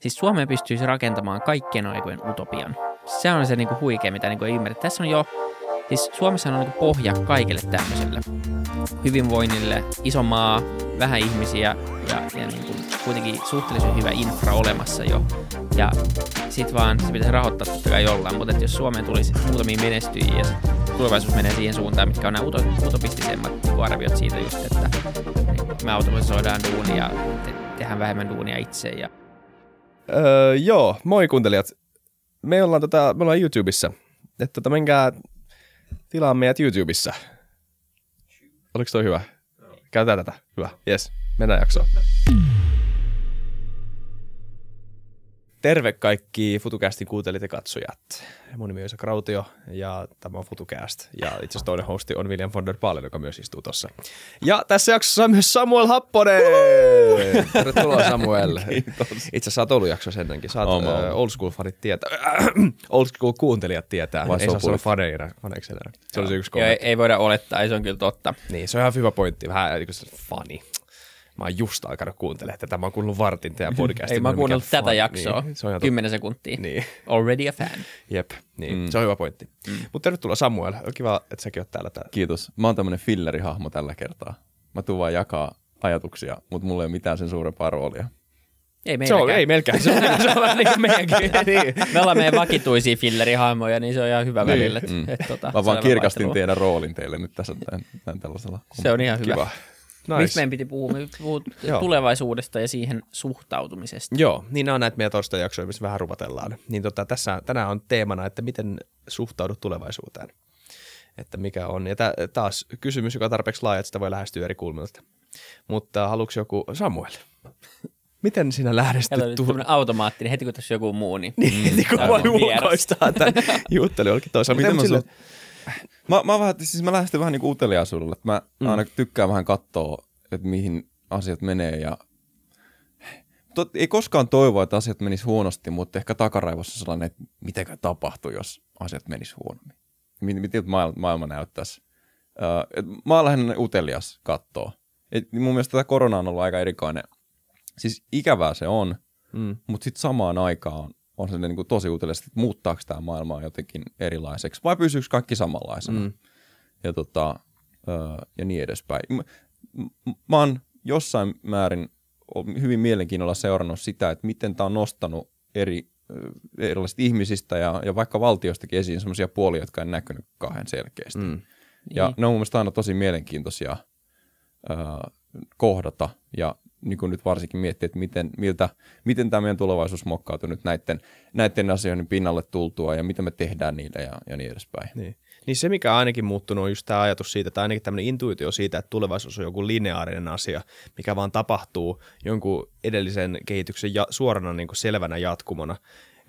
Siis Suomeen pystyisi rakentamaan kaikkien aikojen utopian. Se on se niinku huikea, mitä niinku ei ymmärrä. Tässä on jo, siis Suomessa on niinku pohja kaikille tämmöiselle. Hyvinvoinnille, iso maa, vähän ihmisiä ja, ja niinku kuitenkin suhteellisen hyvä infra olemassa jo. Ja sit vaan se pitäisi rahoittaa totta kai jollain, mutta jos Suomeen tulisi muutamia menestyjiä ja tulevaisuus menee siihen suuntaan, mitkä on nämä uto- utopistisemmat niin arviot siitä just, että me automatisoidaan duunia te- tehdään vähemmän duunia itse ja Öö, joo, moi kuuntelijat. Me ollaan, tota, me ollaan YouTubessa. Että tota, menkää tilaa meidät YouTubessa. Oliko toi hyvä? Käytetään tätä. Hyvä. Yes. Mennään jaksoon. Terve kaikki FutuCastin kuuntelijat ja katsojat. Mun nimi on Krautio ja tämä on FutuCast. Ja itse asiassa toinen hosti on William von der Paalen, joka myös istuu tuossa. Ja tässä jaksossa on myös Samuel Happonen. Tervetuloa Samuel. Kiitos. Itse asiassa sä oot ollut jaksossa ennenkin. Sä oot uh, old school fanit tietää. Old school kuuntelijat tietää. Vai ei saa sanoa faneina, faneiksi enää. Se oli se yksi Joo, ei, kommentti. ei voida olettaa, ei se on kyllä totta. Niin, se on ihan hyvä pointti. Vähän niin kuin se fani. Mä oon just alkanut kuuntelemaan tätä. Mä oon kuunnellut vartin teidän podcastin. Ei mä oon kuunnellut tätä jaksoa, Niin, se on ihan 10 sekuntia. Niin, Already a fan. jep. Niin, mm. se on hyvä pointti. Mm. Mutta tervetuloa Samuel. On kiva, että säkin oot täällä. täällä. Kiitos. Mä oon tämmönen fillerihahmo tällä kertaa. Mä tuun vaan jakaa ajatuksia, mutta mulla ei ole mitään sen suurempaa roolia. Ei Se on, meilläkään. ei melkein. Se on, se on niin kuin meidänkin. niin. Me ollaan meidän vakituisia fillerihahmoja, niin se on ihan hyvä Niin, välillä. Et, mm. et, tota, Mä vaan kirkastin vaihtelu. teidän roolin teille nyt tässä tämän, tämän tällaisella. Se on ihan hyvä. Kiva. Nice. Mistä meidän piti puhua? Me puhut tulevaisuudesta ja siihen suhtautumisesta. Joo, niin nämä on näitä meidän toista jaksoja, missä vähän rupatellaan. Niin tota, tässä, tänään on teemana, että miten suhtaudut tulevaisuuteen. Että mikä on. Ja taas kysymys, joka on tarpeeksi laaja, että sitä voi lähestyä eri kulmilta. Mutta haluatko joku, Samuel, miten sinä lähestyt Täällä oli tu- automaattinen, heti kun tässä joku muu, niin, Niin, heti kun voi on ulkoistaa tämän juttelu jollekin toisaalta. Miten Miten mä, sille... mä, mä, vähän, siis mä lähestyn vähän niin kuin uteliaisuudella. Että mä mm. aina tykkään vähän katsoa, että mihin asiat menee ja Tot, ei koskaan toivoa, että asiat menis huonosti, mutta ehkä takaraivossa sellainen, että mitäkö tapahtuu, jos asiat menis huonommin. Miten, miten maailma, maailma näyttäisi. Uh, mä oon lähinnä utelias kattoo. Et mun mielestä tämä korona on ollut aika erikoinen. Siis ikävää se on, Mm. mutta sitten samaan aikaan on se niin kuin tosi utelias, että muuttaako tämä maailmaa jotenkin erilaiseksi vai pysyykö kaikki samanlaisena. Mm. Ja, tota, öö, ja niin edespäin. M- m- mä oon jossain määrin hyvin mielenkiinnolla seurannut sitä, että miten tämä on nostanut eri erilaisista ihmisistä ja, ja vaikka valtioistakin esiin sellaisia puolia, jotka ei näkynyt kauhean selkeästi. Mm. Ja Niin. ne on mun mielestä aina tosi mielenkiintoisia ö, kohdata ja niin kuin nyt varsinkin miettiä, että miten, miltä, miten tämä meidän tulevaisuus mokkautuu nyt näiden, näiden asioiden pinnalle tultua ja mitä me tehdään niille ja, ja niin edespäin. Niin. niin se, mikä ainakin muuttunut, on just tämä ajatus siitä, tai ainakin tämmöinen intuitio siitä, että tulevaisuus on joku lineaarinen asia, mikä vaan tapahtuu jonkun edellisen kehityksen ja, suorana niin kuin selvänä jatkumona.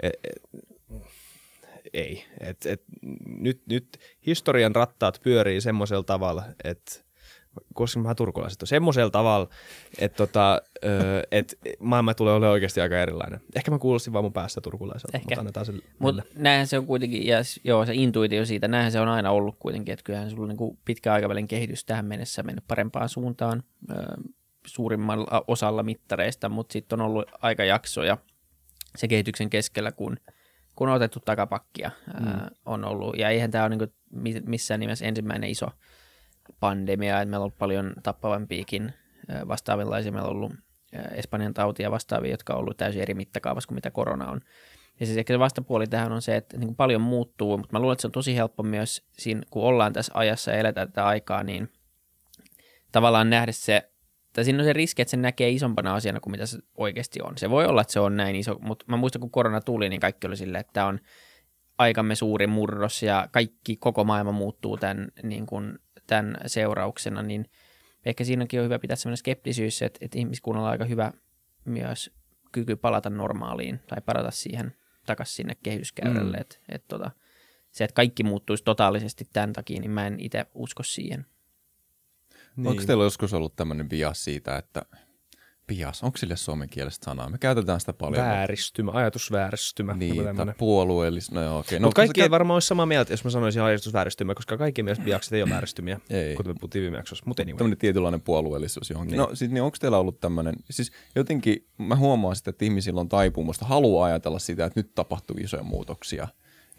Et, et, ei. Et, et, nyt, nyt historian rattaat pyörii semmoisella tavalla, että koska mä turkulaiset on semmoisella tavalla, että tota, ö, et maailma tulee olemaan oikeasti aika erilainen. Ehkä mä kuulostin vaan mun päästä turkulaiselta, Ehkä. mutta annetaan se Mutta mennä. näinhän se on kuitenkin, ja joo, se intuitio siitä, näinhän se on aina ollut kuitenkin, että kyllähän sulla niin pitkä aikavälin kehitys tähän mennessä mennyt parempaan suuntaan ö, suurimmalla osalla mittareista, mutta sitten on ollut aikajaksoja se kehityksen keskellä, kun, kun on otettu takapakkia mm. ää, on ollut, ja eihän tämä ole niin mi- missään nimessä ensimmäinen iso pandemia, että meillä on ollut paljon tappavampiakin ää, vastaavanlaisia, meillä on ollut Espanjan tautia vastaavia, jotka on ollut täysin eri mittakaavassa kuin mitä korona on. Ja siis ehkä se vastapuoli tähän on se, että niin kuin paljon muuttuu, mutta mä luulen, että se on tosi helppo myös siinä, kun ollaan tässä ajassa ja eletään tätä aikaa, niin tavallaan nähdä se, tai siinä on se riski, että se näkee isompana asiana kuin mitä se oikeasti on. Se voi olla, että se on näin iso, mutta mä muistan, kun korona tuli, niin kaikki oli silleen, että tämä on aikamme suuri murros ja kaikki, koko maailma muuttuu tämän, niin kuin, tämän seurauksena, niin ehkä siinäkin on hyvä pitää sellainen skeptisyys, että, että ihmiskunnalla on aika hyvä myös kyky palata normaaliin tai parata siihen takaisin sinne kehyskäyrälle. Mm. Et, et tota, se, että kaikki muuttuisi totaalisesti tämän takia, niin mä en itse usko siihen. Niin. Onko teillä joskus ollut tämmöinen bias siitä, että Bias, onko sille suomen kielestä sanaa? Me käytetään sitä paljon. Vääristymä, ajatusvääristymä. Niin, tai puolueellis, no joo, okei. No, No, kaikki sä ei varmaan olisi samaa mieltä, jos mä sanoisin ajatusvääristymä, koska kaikki mielestä biakset ei ole vääristymiä, Ei. kuten me puhuttiin viime jaksossa. Mutta anyway. tämmöinen tietynlainen puolueellisuus johonkin. Niin. No siis niin onko teillä ollut tämmöinen, siis jotenkin mä huomaan sitä, että ihmisillä on taipumusta, haluaa ajatella sitä, että nyt tapahtuu isoja muutoksia.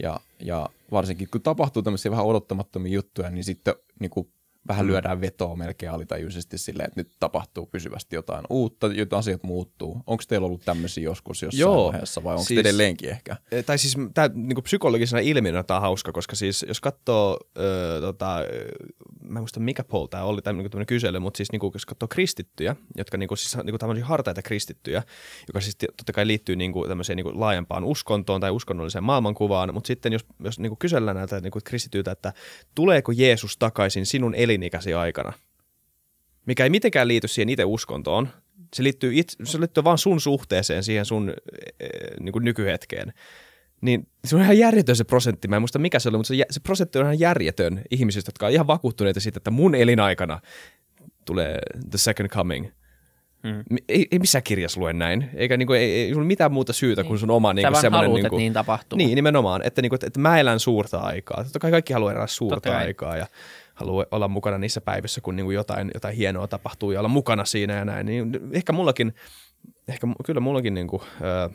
Ja, ja varsinkin kun tapahtuu tämmöisiä vähän odottamattomia juttuja, niin sitten niin kuin vähän lyödään vetoa melkein alitajuisesti silleen, että nyt tapahtuu pysyvästi jotain uutta, jotain asiat muuttuu. Onko teillä ollut tämmöisiä joskus jossain Joo. vaiheessa vai onko Siis- edelleenkin ehkä? Eh, tai siis tämä niinku psykologisena ilmiönä tämä on hauska, koska siis jos katsoo, ö, tota, mä en muista mikä poll tämä oli, tämmöinen niinku kysely, mutta siis niinku, jos katsoo kristittyjä, jotka niinku, siis, on niinku tämmöisiä hartaita kristittyjä, joka siis totta kai liittyy niinku, tämmöiseen niinku laajempaan uskontoon tai uskonnolliseen maailmankuvaan, mutta sitten jos, jos niinku kysellään näiltä niinku kristityiltä, että tuleeko Jeesus takaisin sinun elinikäsi aikana, mikä ei mitenkään liity siihen itse uskontoon, se liittyy, itse, se liittyy vaan sun suhteeseen siihen sun e, niin kuin nykyhetkeen. Niin se on ihan järjetön se prosentti. Mä en muista mikä se oli, mutta se, se prosentti on ihan järjetön ihmisistä, jotka on ihan vakuuttuneita siitä, että mun elinaikana tulee the second coming. Mm. Mi- Ei, ei missään kirjassa lue näin, eikä niinku, ei, ei sulla mitään muuta syytä kuin sun oma niinku, vaan semmoinen... haluat, niinku, että niin tapahtuu. Niin, nimenomaan. Että, niinku, että, että mä elän suurta aikaa. Totta kai kaikki haluaa elää Totta suurta kai. aikaa ja haluaa olla mukana niissä päivissä, kun niinku jotain, jotain hienoa tapahtuu ja olla mukana siinä ja näin. Niin ehkä mullakin, ehkä kyllä mullakin niinku, ö,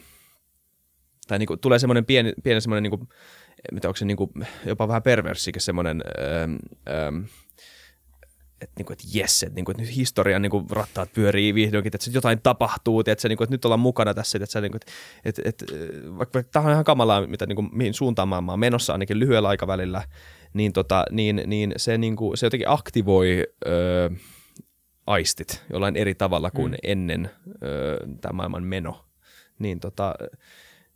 tai niinku, tulee semmoinen pieni, pieni semmoinen, niinku, mitä onko se niinku, jopa vähän perversikin semmoinen, ö, ö, että niinku, et jes, että niinku, et nyt historian niinku, rattaat pyörii vihdoinkin, että jotain tapahtuu, että niinku, et nyt ollaan mukana tässä, että niinku, et, et, et, vaikka tämä on ihan kamalaa, mitä, niinku, mihin suuntaan maailma on menossa ainakin lyhyellä aikavälillä, niin, tota, niin, niin se, niinku, se jotenkin aktivoi ö, aistit jollain eri tavalla kuin mm. ennen ö, tämä maailman meno. Niin, tota,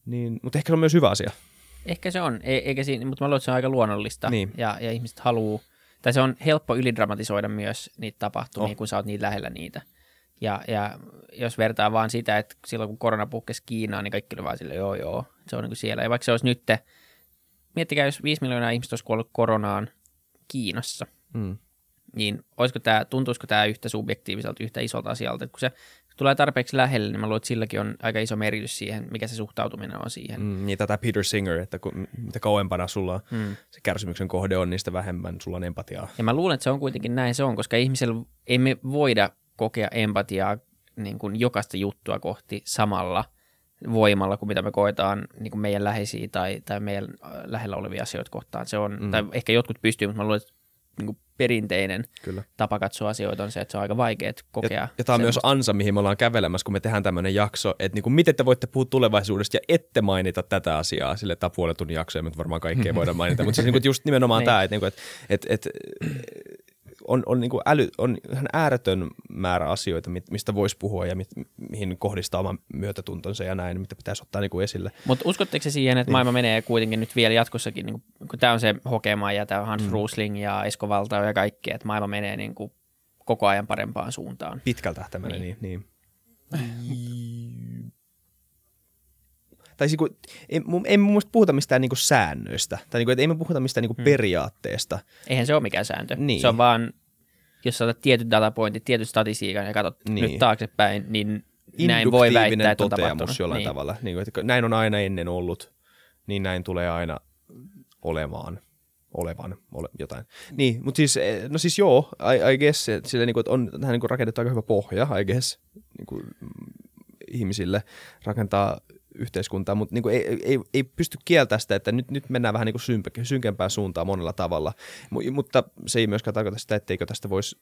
niin, mutta ehkä se on myös hyvä asia. Ehkä se on, e- eikä siinä, mutta mä luulen, että se on aika luonnollista. Niin. Ja, ja ihmiset haluaa, tai se on helppo ylidramatisoida myös niitä tapahtumia, Oh. kun sä oot niin lähellä niitä. Ja, ja jos vertaa vaan sitä, että silloin kun korona puhkesi Kiinaan, niin kaikki oli vaan sille joo joo, se on niin kuin siellä. Ja vaikka se olisi nyt, miettikää, jos 5 miljoonaa ihmistä olisi kuollut koronaan Kiinassa, Mm. niin olisiko tämä, tuntuisiko tämä yhtä subjektiiviselta, yhtä isolta asialta, kun se tulee tarpeeksi lähelle, niin mä luulen, että silläkin on aika iso merkitys siihen, mikä se suhtautuminen on siihen. Mm, niin tätä Peter Singer, että kun, mitä kauempana sulla Mm. se kärsimyksen kohde on, niin sitä vähemmän sulla on empatiaa. Ja mä luulen, että se on kuitenkin näin se on, koska ihmisellä ei me voida kokea empatiaa niin kuin jokaista juttua kohti samalla voimalla kuin mitä me koetaan niin kuin meidän läheisiä tai, tai meidän äh, lähellä olevia asioita kohtaan. Se on, mm. tai ehkä jotkut pystyy, mutta mä luulen, että niin kuin perinteinen Kyllä. tapa katsoa asioita on se, että se on aika vaikea kokea. Ja, ja tämä on myös ansa, mihin me ollaan kävelemässä, kun me tehdään tämmöinen jakso, että niinku, miten te voitte puhua tulevaisuudesta ja ette mainita tätä asiaa, sille tämä puolen tunnin jakso, ja me varmaan kaikkea voidaan mainita, mutta siis niinku, just nimenomaan Niin. tämä, että niinku, et, et, et, on, on, niinku äly, on ihan ääretön määrä asioita, mistä voisi puhua ja mit, mihin kohdistaa oman myötätuntonsa ja näin, mitä pitäisi ottaa niinku esille. Mutta uskotteko se siihen, että maailma menee kuitenkin nyt vielä jatkossakin, niin kuin, kun tämä on se Hokema ja tämä Hans mm. Rusling ja Esko Valtao ja kaikki, että maailma menee niin kuin koko ajan parempaan suuntaan. Pitkällä tähtäimellä, niin. niin, tai siis, kun, ei, mun- ei mun mielestä puhuta mistään niinku säännöistä, tai niinku, ei me puhuta mistään niinku periaatteesta. Eihän se ole mikään sääntö. Niin. Se on vaan, jos sä otat tietyt datapointit, tietyn statistiikan ja katsot Niin. nyt taaksepäin, niin näin voi väittää, että on tapahtunut. jollain niin. tavalla. Niin kuin, että näin on aina ennen ollut, niin näin tulee aina olemaan olevan ole, jotain. Niin, mutta siis, eh, no siis joo, I, I guess, sillä niin kuin, että on tähän niin rakennettu aika hyvä pohja, I guess, niin kuin, mm, ihmisille rakentaa yhteiskuntaa, mutta niin kuin, ei, ei, ei pysty kieltämään sitä, että nyt, nyt mennään vähän niin kuin synkempään suuntaan monella tavalla, Mu- mutta se ei myöskään tarkoita sitä, etteikö tästä voisi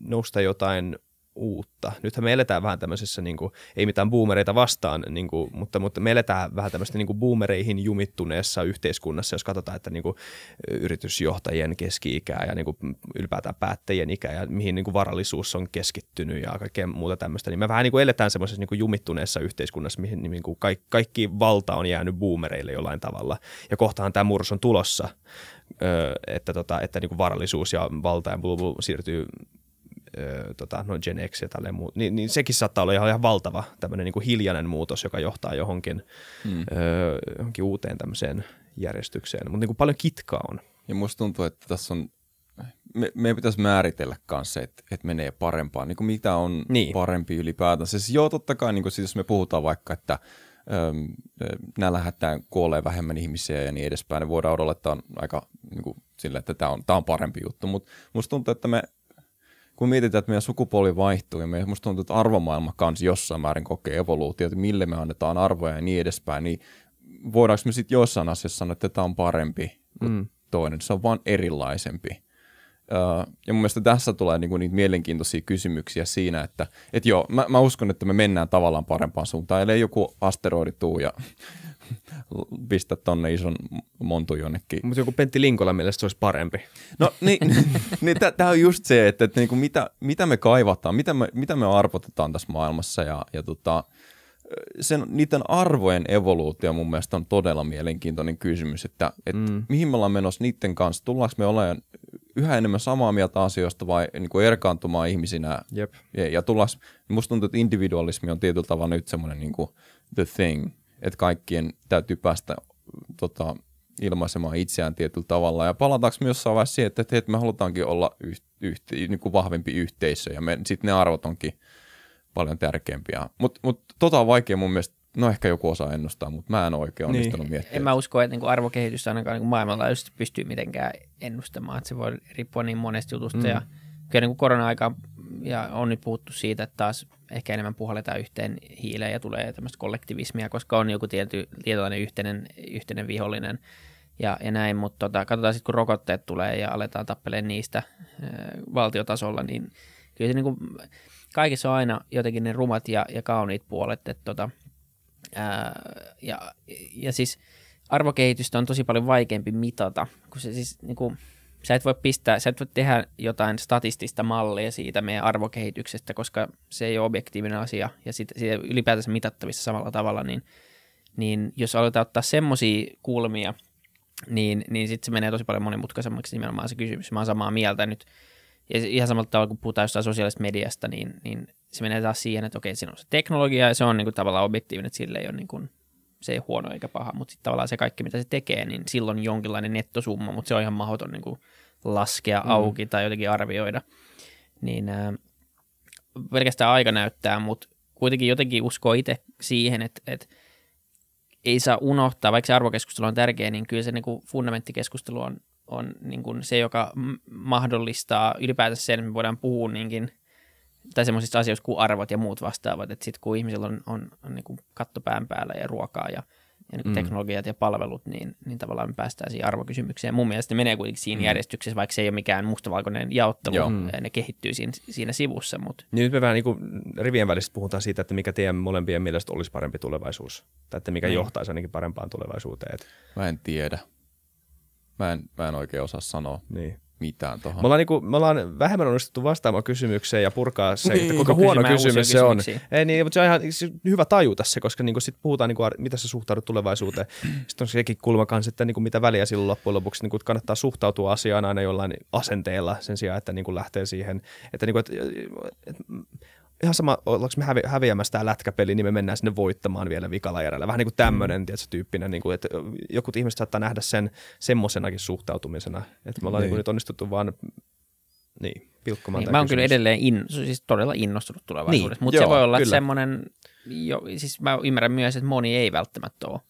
nousta jotain uutta. Nythän me eletään vähän tämmöisessä, niin kuin, ei mitään boomereita vastaan, niin kuin, mutta, mutta me eletään vähän tämmöistä niin kuin boomereihin jumittuneessa yhteiskunnassa, jos katsotaan, että niin kuin, yritysjohtajien keski-ikää ja niin kuin, ylipäätään päättäjien ikä ja mihin niin kuin, varallisuus on keskittynyt ja kaikkea muuta tämmöistä, niin me vähän niin kuin eletään semmoisessa niin kuin, jumittuneessa yhteiskunnassa, mihin niin kuin, kaikki, kaikki valta on jäänyt boomereille jollain tavalla. Ja kohtahan tämä murros on tulossa, ö, että, tota, että niin kuin varallisuus ja valta ja blah, siirtyy ö, tota, no Gen X ja tälleen muu, niin, niin sekin saattaa olla ihan, ihan valtava tämmöinen niin kuin hiljainen muutos, joka johtaa johonkin, Mm. ö, johonkin uuteen tämmöiseen järjestykseen. Mutta niin kuin paljon kitkaa on. Ja musta tuntuu, että tässä on me, meidän pitäisi määritellä kanssa että, että menee parempaan. Niin kuin mitä on Niin. parempi ylipäätään. Siis joo, totta kai, niin kuin siis jos me puhutaan vaikka, että öm, nälänhätään kuolee vähemmän ihmisiä ja niin edespäin, niin voidaan odottaa aika niin kuin, sille, että tämä on, tämä on parempi juttu. Mutta musta tuntuu, että me kun mietitään, että meidän sukupolvi vaihtuu ja me, musta tuntuu, että arvomaailma kanssa jossain määrin kokee evoluutiota, mille me annetaan arvoja ja niin edespäin, niin voidaanko me sitten jossain asiassa sanoa, että tämä on parempi kuin mm. toinen. Se on vaan erilaisempi. Ja mun mielestä tässä tulee niinku niitä mielenkiintoisia kysymyksiä siinä, että et joo, mä, mä uskon, että me mennään tavallaan parempaan suuntaan, ellei joku asteroidi tuu ja pistä tonne ison montu jonnekin Mutta joku Pentti Linkola mielestä se olisi parempi. No niin, niin tämä on just se, että, että niinku mitä, mitä me kaivataan, mitä me, mitä me arvotetaan tässä maailmassa ja, ja tota, sen, niiden arvojen evoluutio mun mielestä on todella mielenkiintoinen kysymys, että, että mm. mihin me ollaan menossa niiden kanssa, tullaanko me olemaan yhä enemmän samaa mieltä asioista vai niin kuin erkaantumaan ihmisinä Jep. ja, ja tullaanko, musta tuntuu, että individualismi on tietyllä tavalla nyt semmoinen niin kuin the thing, että kaikkien täytyy päästä tota, ilmaisemaan itseään tietyllä tavalla. Ja palataanko myös jossain vaiheessa siihen, että, että me halutaankin olla yht, yht, niin kuin vahvempi yhteisö ja sitten ne arvot onkin paljon tärkeämpiä. Mutta mut, tota on vaikea mun mielestä, no ehkä joku osaa ennustaa, mutta mä en oikein onnistunut niin. miettimään. En mä usko, että niinku arvokehitystä ainakaan niinku maailmanlaajuisesti pystyy mitenkään ennustamaan. Että se voi riippua niin monesta jutusta. Mm. Ja kyllä niinku korona-aika, ja on nyt puhuttu siitä, että taas ehkä enemmän puhalletaan yhteen hiileen ja tulee tämmöistä kollektivismia, koska on joku tietty, tietynlainen yhteinen, yhteinen vihollinen ja, ja näin, mutta tota, katsotaan sitten, kun rokotteet tulee ja aletaan tappelemaan niistä ää, valtiotasolla, niin kyllä se niinku, kaikissa on aina jotenkin ne rumat ja, ja kauniit puolet, että tota, ää, ja, ja siis arvokehitystä on tosi paljon vaikeampi mitata, kun se siis niinku, sä et voi pistää, sä et voi tehdä jotain statistista mallia siitä meidän arvokehityksestä, koska se ei ole objektiivinen asia ja siitä, siitä ylipäätänsä mitattavissa samalla tavalla, niin, niin jos aletaan ottaa semmoisia kulmia, niin, niin sitten se menee tosi paljon monimutkaisemmaksi nimenomaan se kysymys. Mä oon samaa mieltä nyt. Ja ihan samalla tavalla, kun puhutaan jostain sosiaalisesta mediasta, niin, niin se menee taas siihen, että okei, siinä on se teknologia ja se on niin kuin tavallaan objektiivinen, että sille ei ole niin kuin, se ei huono eikä paha, mutta sitten tavallaan se kaikki, mitä se tekee, niin silloin on jonkinlainen nettosumma, mutta se on ihan mahdoton niin kuin laskea mm. auki tai jotenkin arvioida. Niin ää, pelkästään aika näyttää, mutta kuitenkin jotenkin uskoo itse siihen, että, että ei saa unohtaa, vaikka se arvokeskustelu on tärkeä, niin kyllä se niin kuin fundamenttikeskustelu on, on niin kuin se, joka mahdollistaa ylipäätänsä sen, että me voidaan puhua niinkin, tai semmoisista asioista kuin arvot ja muut vastaavat, että sitten kun ihmisillä on, on, on niin kuin katto pään päällä ja ruokaa ja, ja niin mm. teknologiat ja palvelut, niin, niin tavallaan me päästään siihen arvokysymykseen. Mun mielestä ne menee kuitenkin siinä mm. järjestyksessä, vaikka se ei ole mikään mustavalkoinen jaottelu, Joo. ne kehittyy siinä, siinä sivussa. Mutta. Niin nyt me vähän niin kuin rivien välistä puhutaan siitä, että mikä teidän molempien mielestä olisi parempi tulevaisuus, tai että mikä mm. johtaisi ainakin parempaan tulevaisuuteen. Mä en tiedä. Mä en, mä en oikein osaa sanoa Niin. mitään tuohon. Me ollaan, niinku, me ollaan vähemmän onnistuttu vastaamaan kysymykseen ja purkaa se, Niin, että kuinka huono kysymys se on. Ei niin, mutta se on ihan se on hyvä tajuta se, koska niinku sit puhutaan, niinku, mitä sä suhtaudut tulevaisuuteen. Sitten on sekin kulma kanssa, että niinku, mitä väliä silloin loppujen lopuksi niinku, kannattaa suhtautua asiaan aina jollain asenteella sen sijaan, että niinku, lähtee siihen, että niinku, et, et, ihan sama, ollaanko me hävi, häviämässä tämä lätkäpeli, niin me mennään sinne voittamaan vielä vikalla järjellä. Vähän niin kuin tämmöinen mm. tietysti, tyyppinen, niin kuin, että joku ihmiset saattaa nähdä sen semmoisenakin suhtautumisena. Että me ollaan niin. Niin. Nyt onnistuttu vaan niin, pilkkomaan Niin, mä oon kyllä edelleen in, siis todella innostunut tulevaisuudesta, Niin, mutta se voi olla kyllä. semmoinen, jo, siis mä ymmärrän myös, että moni ei välttämättä ole.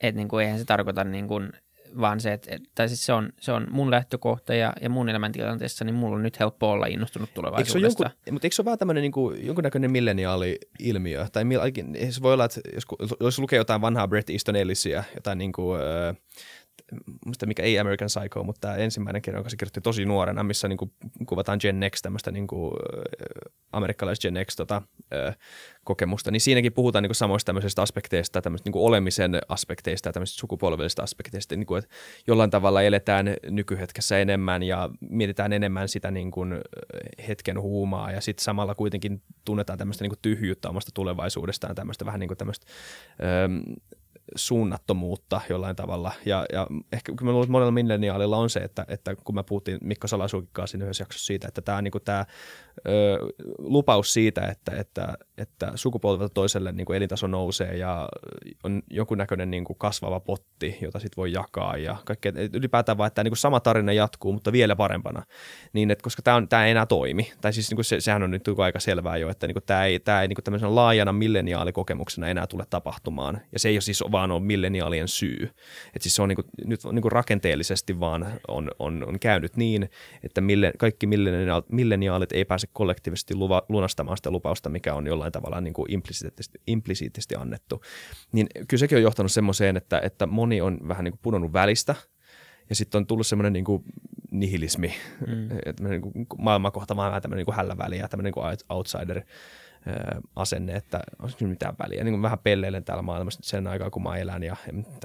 Että niin kuin, eihän se tarkoita niin kuin, vaan se, että, tai siis se on, se on mun lähtökohta ja, ja mun elämäntilanteessa, niin mulla on nyt helppo olla innostunut Eikö tulevaisuudesta. jonkun, mutta eikö se ole vähän tämmöinen niin kuin, jonkunnäköinen milleniaali-ilmiö? Tai mil, se voi olla, että jos, jos lukee jotain vanhaa Bret Easton Ellisia, jotain niin kuin, äh, muista mikä ei American Psycho, mutta tämä ensimmäinen kirja, joka se kirjoitti tosi nuorena, missä niin kuin, kuvataan Gen X, tämmöistä niin kuin, amerikkalais Gen X tota, kokemusta, niin siinäkin puhutaan niin kuin samoista tämmöisistä aspekteista, tämmöistä niin kuin olemisen aspekteista ja tämmöisistä sukupolvellisista aspekteista, niin kuin, että jollain tavalla eletään nykyhetkessä enemmän ja mietitään enemmän sitä niin kuin hetken huumaa. Ja sitten samalla kuitenkin tunnetaan tämmöistä niin kuin tyhjyyttä omasta tulevaisuudestaan, tämmöistä vähän niin kuin tämmöistä ähm, suunnattomuutta jollain tavalla. Ja, ja ehkä kun mä luulen, että monella milleniaalilla on se, että, että kun mä puhuttiin Mikko Salasuikkaa siinä yhdessä jaksossa siitä, että tämä, niin kuin tämä lupaus siitä, että, että, että sukupolvelta toiselle niin kuin elintaso nousee ja on jonkunnäköinen niin kuin kasvava potti, jota sitten voi jakaa ja kaikkea. Ylipäätään vaan, että tämä niin kuin sama tarina jatkuu, mutta vielä parempana. Niin, että koska tämä, on, tämä ei enää toimi. Tai siis niin kuin se, sehän on nyt aika selvää jo, että niin kuin tämä ei, tämä ei niin kuin tämmöisenä laajana milleniaalikokemuksena enää tule tapahtumaan. Ja se ei ole siis vaan ole milleniaalien syy. Että siis se on niin kuin, nyt niin kuin rakenteellisesti vaan on, on, on käynyt niin, että mille, kaikki milleniaalit ei pääse kollektiivisesti luva, lunastamaan sitä lupausta, mikä on jollain tavalla niin kuin implisiittisesti, implisiittisesti annettu. Niin kyllä sekin on johtanut semmoiseen, että, että moni on vähän niin kuin pudonnut välistä, ja sitten on tullut semmoinen niin kuin nihilismi, mm. niin kuin maailmankohta, vähän tämmöinen niin hällä väliä, tämmöinen niin outsider asenne, että onko mitään väliä. Niin kuin vähän pelleilen täällä maailmassa sen aikaa, kun mä elän ja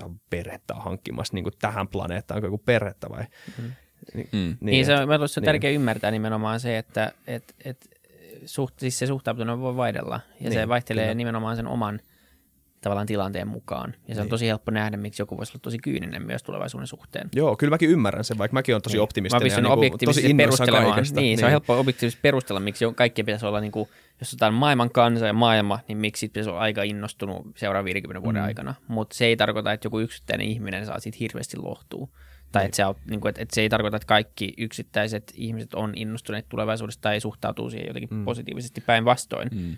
on perhettä hankkimassa niin kuin tähän planeettaan, onko joku perhettä vai? Mm. Niin, mm. niin, niin, se, mä luulen, se on niin. tärkeää ymmärtää nimenomaan se, että et, et, suht, siis se suhtautuminen voi vaihdella ja niin, se vaihtelee kyllä. nimenomaan sen oman tavallaan tilanteen mukaan. Ja se niin. on tosi helppo nähdä, miksi joku voisi olla tosi kyyninen myös tulevaisuuden suhteen. Joo, kyllä mäkin ymmärrän sen, vaikka mäkin olen tosi niin. optimistinen. Mä ja niin tosi perustelemaan. Niin, niin, se on helppo objektiivisesti perustella, miksi kaikki pitäisi olla, niin kuin, jos otetaan maailman kansa ja maailma, niin miksi pitäisi olla aika innostunut seuraavan 50 vuoden mm. aikana. Mutta se ei tarkoita, että joku yksittäinen ihminen saa siitä hirveästi lohtua. Tai niin. että se, on, niin kuin, että, että se ei tarkoita, että kaikki yksittäiset ihmiset on innostuneet tulevaisuudesta tai suhtautuu siihen jotenkin mm. positiivisesti päinvastoin. Mm.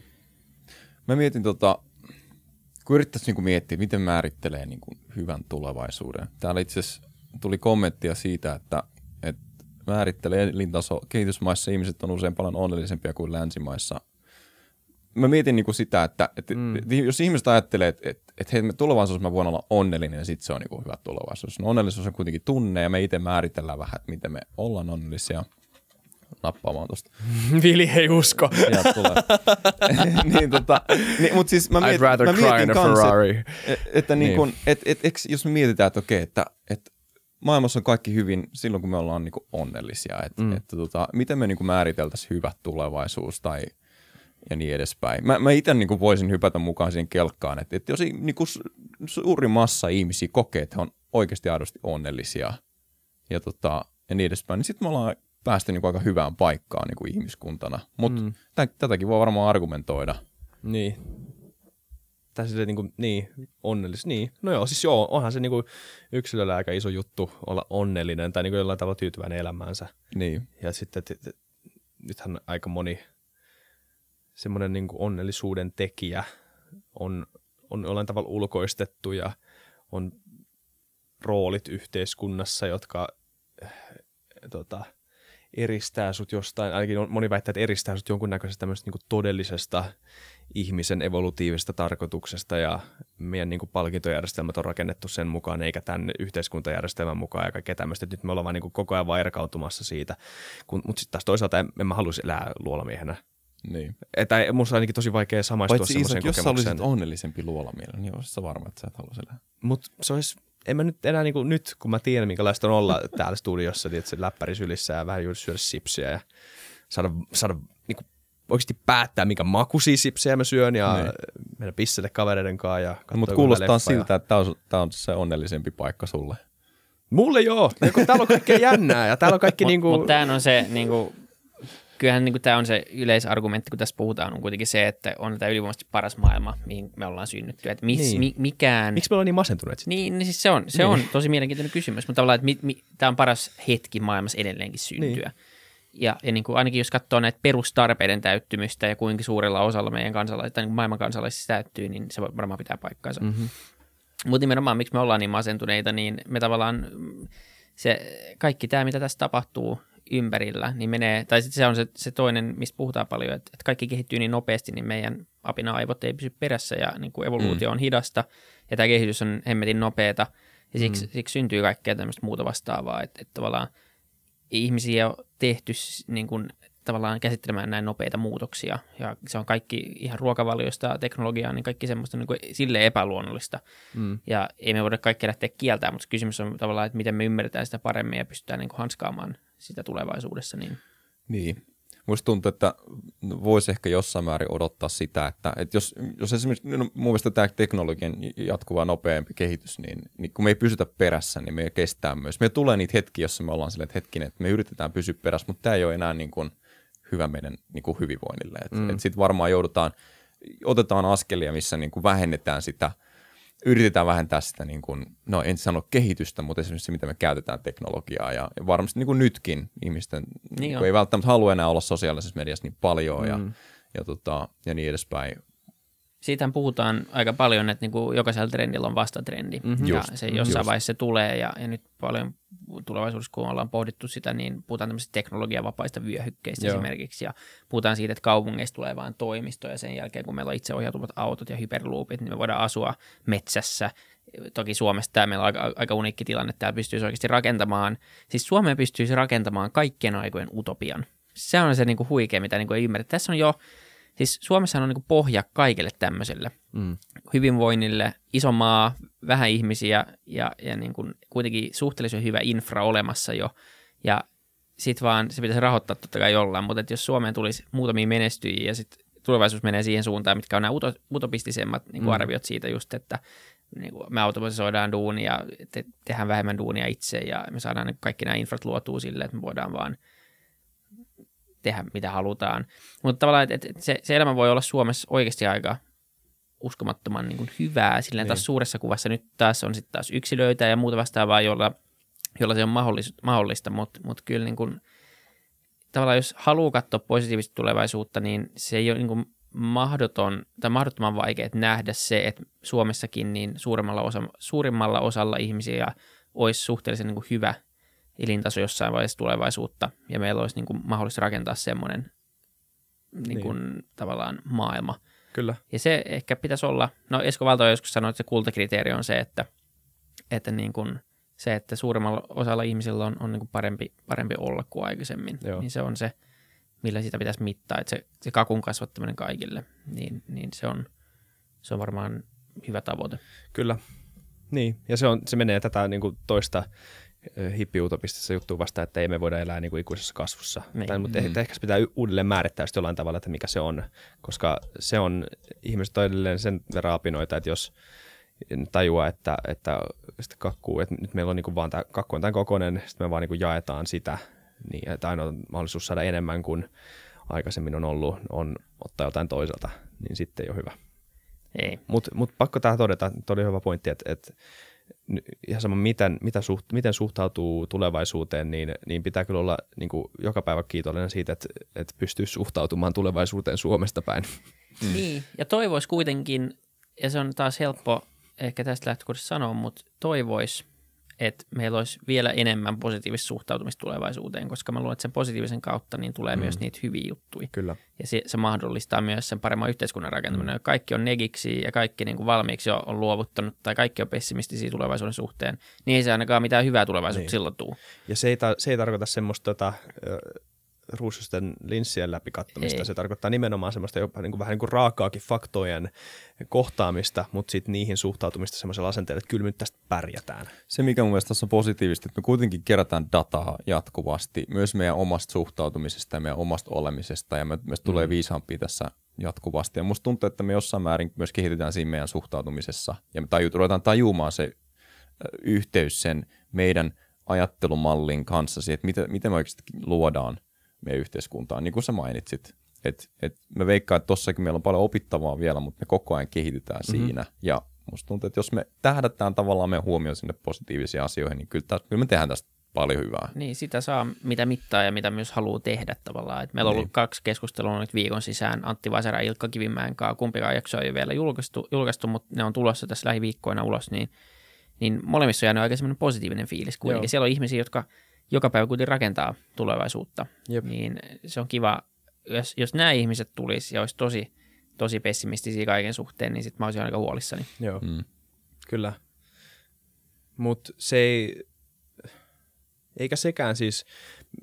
Mä mietin tota, kun yrittäisi niin miettiä, miten määrittelee niin kuin hyvän tulevaisuuden. Täällä itse asiassa tuli kommenttia siitä, että, että määrittelee elintaso kehitysmaissa ihmiset on usein paljon onnellisempia kuin länsimaissa. Mä mietin niin kuin sitä, että, että mm. jos ihmiset ajattelee, että, että, että hei, tulevaisuudessa mä voin olla onnellinen, niin sitten se on niin kuin hyvä tulevaisuus. No, onnellisuus on kuitenkin tunne ja me itse määritellään vähän, että miten me ollaan onnellisia – nappaamaan tosta. Vili ei usko. Sieltä tulee. niin, tota, niin, mutta siis mä mietin, I'd rather mä mietin cry in a Ferrari. Että, että, niin. niin kun, et, et, et, jos me mietitään, että okei, että, että maailmassa on kaikki hyvin silloin, kun me ollaan niin onnellisia. Että, mm. että tota, miten me niin määriteltäisiin hyvä tulevaisuus tai ja niin edespäin. Mä, mä itse niin voisin hypätä mukaan siihen kelkkaan, että, että jos niin kuin suuri massa ihmisiä kokee, että he on oikeasti aidosti onnellisia ja, tota, ja niin edespäin, niin sitten me ollaan päästy niin kuin aika hyvään paikkaan niin kuin ihmiskuntana. Mutta mm. tätäkin voi varmaan argumentoida. Niin. Tai silleen niin, kuin, niin, onnellis. Niin. No joo, siis joo, onhan se niin kuin yksilöllä aika iso juttu olla onnellinen tai niin kuin jollain tavalla tyytyväinen elämäänsä. Niin. Ja sitten, että, että, nythän aika moni semmoinen niin onnellisuuden tekijä on, on jollain tavalla ulkoistettu ja on roolit yhteiskunnassa, jotka tota, eristää sut jostain, ainakin moni väittää, että eristää sut jonkunnäköisestä tämmöisestä niin todellisesta ihmisen evolutiivisesta tarkoituksesta ja meidän niin kuin palkintojärjestelmät on rakennettu sen mukaan eikä tämän yhteiskuntajärjestelmän mukaan ja kaikkea tämmöistä. Nyt me ollaan vaan niin kuin koko ajan vaan erkautumassa siitä, mutta sitten taas toisaalta en, en mä haluaisi elää luolamiehenä. Niin. Että musta on ainakin tosi vaikea samaistua Paitsi semmoiseen kokemukseen. jos sä olisit onnellisempi luolamielinen, niin olisit varma, että sä et haluaisi elää. Mutta se olisi en mä nyt enää niin kuin, nyt, kun mä tiedän, minkälaista on olla täällä studiossa, että se läppäri sylissä ja vähän juuri syödä sipsiä ja saada, saada niin kuin, oikeasti päättää, mikä makuisia sipsejä mä syön ja niin. mennä pisselle kavereiden kanssa. Ja Mutta kuulostaa siltä, ja... että tämä on, tää on se onnellisempi paikka sulle. Mulle joo, ja kun täällä on kaikkea jännää ja täällä on kaikki niinku... Mutta tämä on se niinku, kyllähän niin tämä on se yleisargumentti, kun tässä puhutaan, on kuitenkin se, että on tämä ylivoimaisesti paras maailma, mihin me ollaan synnytty. Että mis, niin. mi, mikään... Miksi me ollaan niin masentuneet? Niin, niin siis se on, se niin. on tosi mielenkiintoinen kysymys, mutta tavallaan, että mi, mi, tämä on paras hetki maailmassa edelleenkin syntyä. Niin. Ja, ja niin kuin ainakin jos katsoo näitä perustarpeiden täyttymystä ja kuinka suurella osalla meidän kansalaisista, niin maailman kansalaisista täyttyy, niin se varmaan pitää paikkaansa. Mm-hmm. Mutta nimenomaan, miksi me ollaan niin masentuneita, niin me tavallaan se, kaikki tämä, mitä tässä tapahtuu, ympärillä, niin menee, tai sitten se on se, se toinen, mistä puhutaan paljon, että, että kaikki kehittyy niin nopeasti, niin meidän apina-aivot ei pysy perässä ja niin kuin evoluutio mm. on hidasta ja tämä kehitys on hemmetin nopeata ja siksi, mm. siksi syntyy kaikkea tämmöistä muuta vastaavaa, että, että tavallaan ihmisiä on tehty niin kuin, tavallaan käsittelemään näin nopeita muutoksia ja se on kaikki ihan ruokavaliosta teknologiaa, niin kaikki semmoista niin kuin sille epäluonnollista mm. ja ei me voida kaikkea lähteä kieltämään, mutta kysymys on tavallaan, että miten me ymmärretään sitä paremmin ja pystytään niin kuin hanskaamaan sitä tulevaisuudessa. Niin, niin. musta tuntuu, että voisi ehkä jossain määrin odottaa sitä, että, että jos, jos esimerkiksi no, mun mielestä tämä teknologian jatkuva nopeampi kehitys, niin, niin kun me ei pysytä perässä, niin me kestää myös. Me tulee niitä hetkiä, jossa me ollaan silleen, että hetkinen, että me yritetään pysyä perässä, mutta tämä ei ole enää niin kuin hyvä meidän niin kuin hyvinvoinnille. Mm. Sitten varmaan joudutaan, otetaan askelia, missä niin kuin vähennetään sitä – yritetään vähentää sitä, niin kuin, no en sano kehitystä, mutta esimerkiksi se, mitä me käytetään teknologiaa. Ja, ja varmasti niin kuin nytkin ihmisten niin ei välttämättä halua enää olla sosiaalisessa mediassa niin paljon mm. ja, ja, tota, ja niin edespäin siitähän puhutaan aika paljon, että niin kuin jokaisella trendillä on vastatrendi. Mm-hmm. Ja just, se jossain just. vaiheessa se tulee ja, ja nyt paljon tulevaisuudessa, kun ollaan pohdittu sitä, niin puhutaan tämmöisistä teknologiavapaista vyöhykkeistä Joo. esimerkiksi. Ja puhutaan siitä, että kaupungeista tulee vain toimistoja sen jälkeen, kun meillä on itseohjautuvat autot ja hyperloopit, niin me voidaan asua metsässä. Toki Suomessa tämä meillä on aika, aika uniikki tilanne, että täällä pystyisi oikeasti rakentamaan, siis Suomeen pystyisi rakentamaan kaikkien aikojen utopian. Se on se niin kuin huikea, mitä niin kuin ei ymmärrä. Tässä on jo Siis Suomessa on niin pohja kaikille tämmöiselle mm. hyvinvoinnille, iso maa, vähän ihmisiä ja, ja niin kuin kuitenkin suhteellisen hyvä infra olemassa jo. Ja sitten vaan se pitäisi rahoittaa totta kai jollain, mutta että jos Suomeen tulisi muutamia menestyjiä ja sitten tulevaisuus menee siihen suuntaan, mitkä on nämä uto, utopistisemmat niin kuin mm. arviot siitä just, että niin kuin me automatisoidaan duunia, te, tehdään vähemmän duunia itse ja me saadaan kaikki nämä infrat luotua sille, että me voidaan vaan – tehdä mitä halutaan. Mutta tavallaan, että et se, se elämä voi olla Suomessa oikeasti aika uskomattoman niin kuin hyvää. Sillä niin. taas suuressa kuvassa nyt taas on sitten taas yksilöitä ja muuta vastaavaa, jolla, jolla se on mahdollista, mahdollista mutta mut kyllä niin kuin, tavallaan jos haluaa katsoa positiivista tulevaisuutta, niin se ei ole niin kuin mahdoton tai mahdottoman vaikea nähdä se, että Suomessakin niin suurimmalla, osa, suurimmalla osalla ihmisiä olisi suhteellisen niin kuin hyvä – elintaso jossain vaiheessa tulevaisuutta, ja meillä olisi niin kuin mahdollista rakentaa semmoinen niin kuin, niin. tavallaan maailma. Kyllä. Ja se ehkä pitäisi olla, no Esko Valto on joskus sanonut, että se kultakriteeri on se, että, että niin kuin, se, että suurimmalla osalla ihmisillä on, on niin kuin parempi, parempi olla kuin aikaisemmin, Joo. niin se on se, millä sitä pitäisi mittaa, että se, se kakun kasvattaminen kaikille, niin, niin se, on, se on varmaan hyvä tavoite. Kyllä, niin, ja se, on, se menee tätä niin kuin toista hippiutopistissa juttu vasta, että ei me voida elää niin kuin ikuisessa kasvussa. Niin. Tai, mutta mm. ehkä se pitää uudelleen määrittää jollain tavalla, että mikä se on, koska se on, ihmiset on edelleen sen verran apinoita, että jos tajua, että, että sitten kakkuu, että nyt meillä on niin kuin vaan tämä, kakku on tämän kokoinen, sitten me vaan niin kuin jaetaan sitä, niin että ainoa mahdollisuus saada enemmän kuin aikaisemmin on ollut, on ottaa jotain toiselta, niin sitten ei ole hyvä. Ei. Mutta mut pakko tähän todeta, todella hyvä pointti, että, että ihan sama miten, mitä suht, miten suhtautuu tulevaisuuteen, niin, niin pitää kyllä olla niin kuin joka päivä kiitollinen siitä, että, että pystyy suhtautumaan tulevaisuuteen Suomesta päin. Mm. Niin, ja toivois kuitenkin, ja se on taas helppo ehkä tästä lähtökohdasta sanoa, mutta toivois, että meillä olisi vielä enemmän positiivista suhtautumista tulevaisuuteen, koska mä luulen, että sen positiivisen kautta niin tulee mm. myös niitä hyviä juttuja. Kyllä. Ja se, se mahdollistaa myös sen paremman yhteiskunnan rakentaminen. Mm. Kaikki on negiksi ja kaikki niin kuin valmiiksi on, on luovuttanut tai kaikki on pessimistisiä tulevaisuuden suhteen, niin ei se ainakaan mitään hyvää tulevaisuutta niin. silloin tule. Ja se ei, ta- se ei tarkoita semmoista tota, ruususten linssien läpi kattomista. Ei. Se tarkoittaa nimenomaan semmoista jopa niin kuin, vähän niin kuin raakaakin faktojen kohtaamista, mutta sitten niihin suhtautumista semmoisella asenteella, että kyllä nyt tästä pärjätään. Se, mikä mun mielestä tässä on positiivista, että me kuitenkin kerätään dataa jatkuvasti, myös meidän omasta suhtautumisesta ja meidän omasta olemisesta, ja me, me tulee mm. viisaampia tässä jatkuvasti. Ja musta tuntuu, että me jossain määrin myös kehitetään siinä meidän suhtautumisessa, ja me taju, ruvetaan tajumaan se yhteys sen meidän ajattelumallin kanssa, siihen, että miten, miten me oikeasti luodaan meidän yhteiskuntaan, niin kuin sä mainitsit. Et, et me veikkaan, että tossakin meillä on paljon opittavaa vielä, mutta me koko ajan kehitytään mm-hmm. siinä. Ja musta tuntuu, että jos me tähdätään tavallaan meidän huomioon sinne positiivisiin asioihin, niin kyllä, tästä, kyllä me tehdään tästä paljon hyvää. Niin, sitä saa mitä mittaa ja mitä myös haluaa tehdä tavallaan. Et meillä on niin. ollut kaksi keskustelua nyt viikon sisään Antti Vasera ja Ilkka Kivimäen kanssa. Kumpikaan jakso ei ole vielä julkaistu, julkaistu, mutta ne on tulossa tässä lähiviikkoina ulos, niin, niin molemmissa on jäänyt aika semmoinen positiivinen fiilis kuitenkin. Joo. Siellä on ihmisiä, jotka – joka päivä kuitenkin rakentaa tulevaisuutta. Jep. Niin se on kiva, jos, jos nämä ihmiset tulisi ja olisi tosi, tosi pessimistisiä kaiken suhteen, niin sitten mä olisin aika huolissani. Joo, mm. kyllä. Mutta se ei, eikä sekään siis,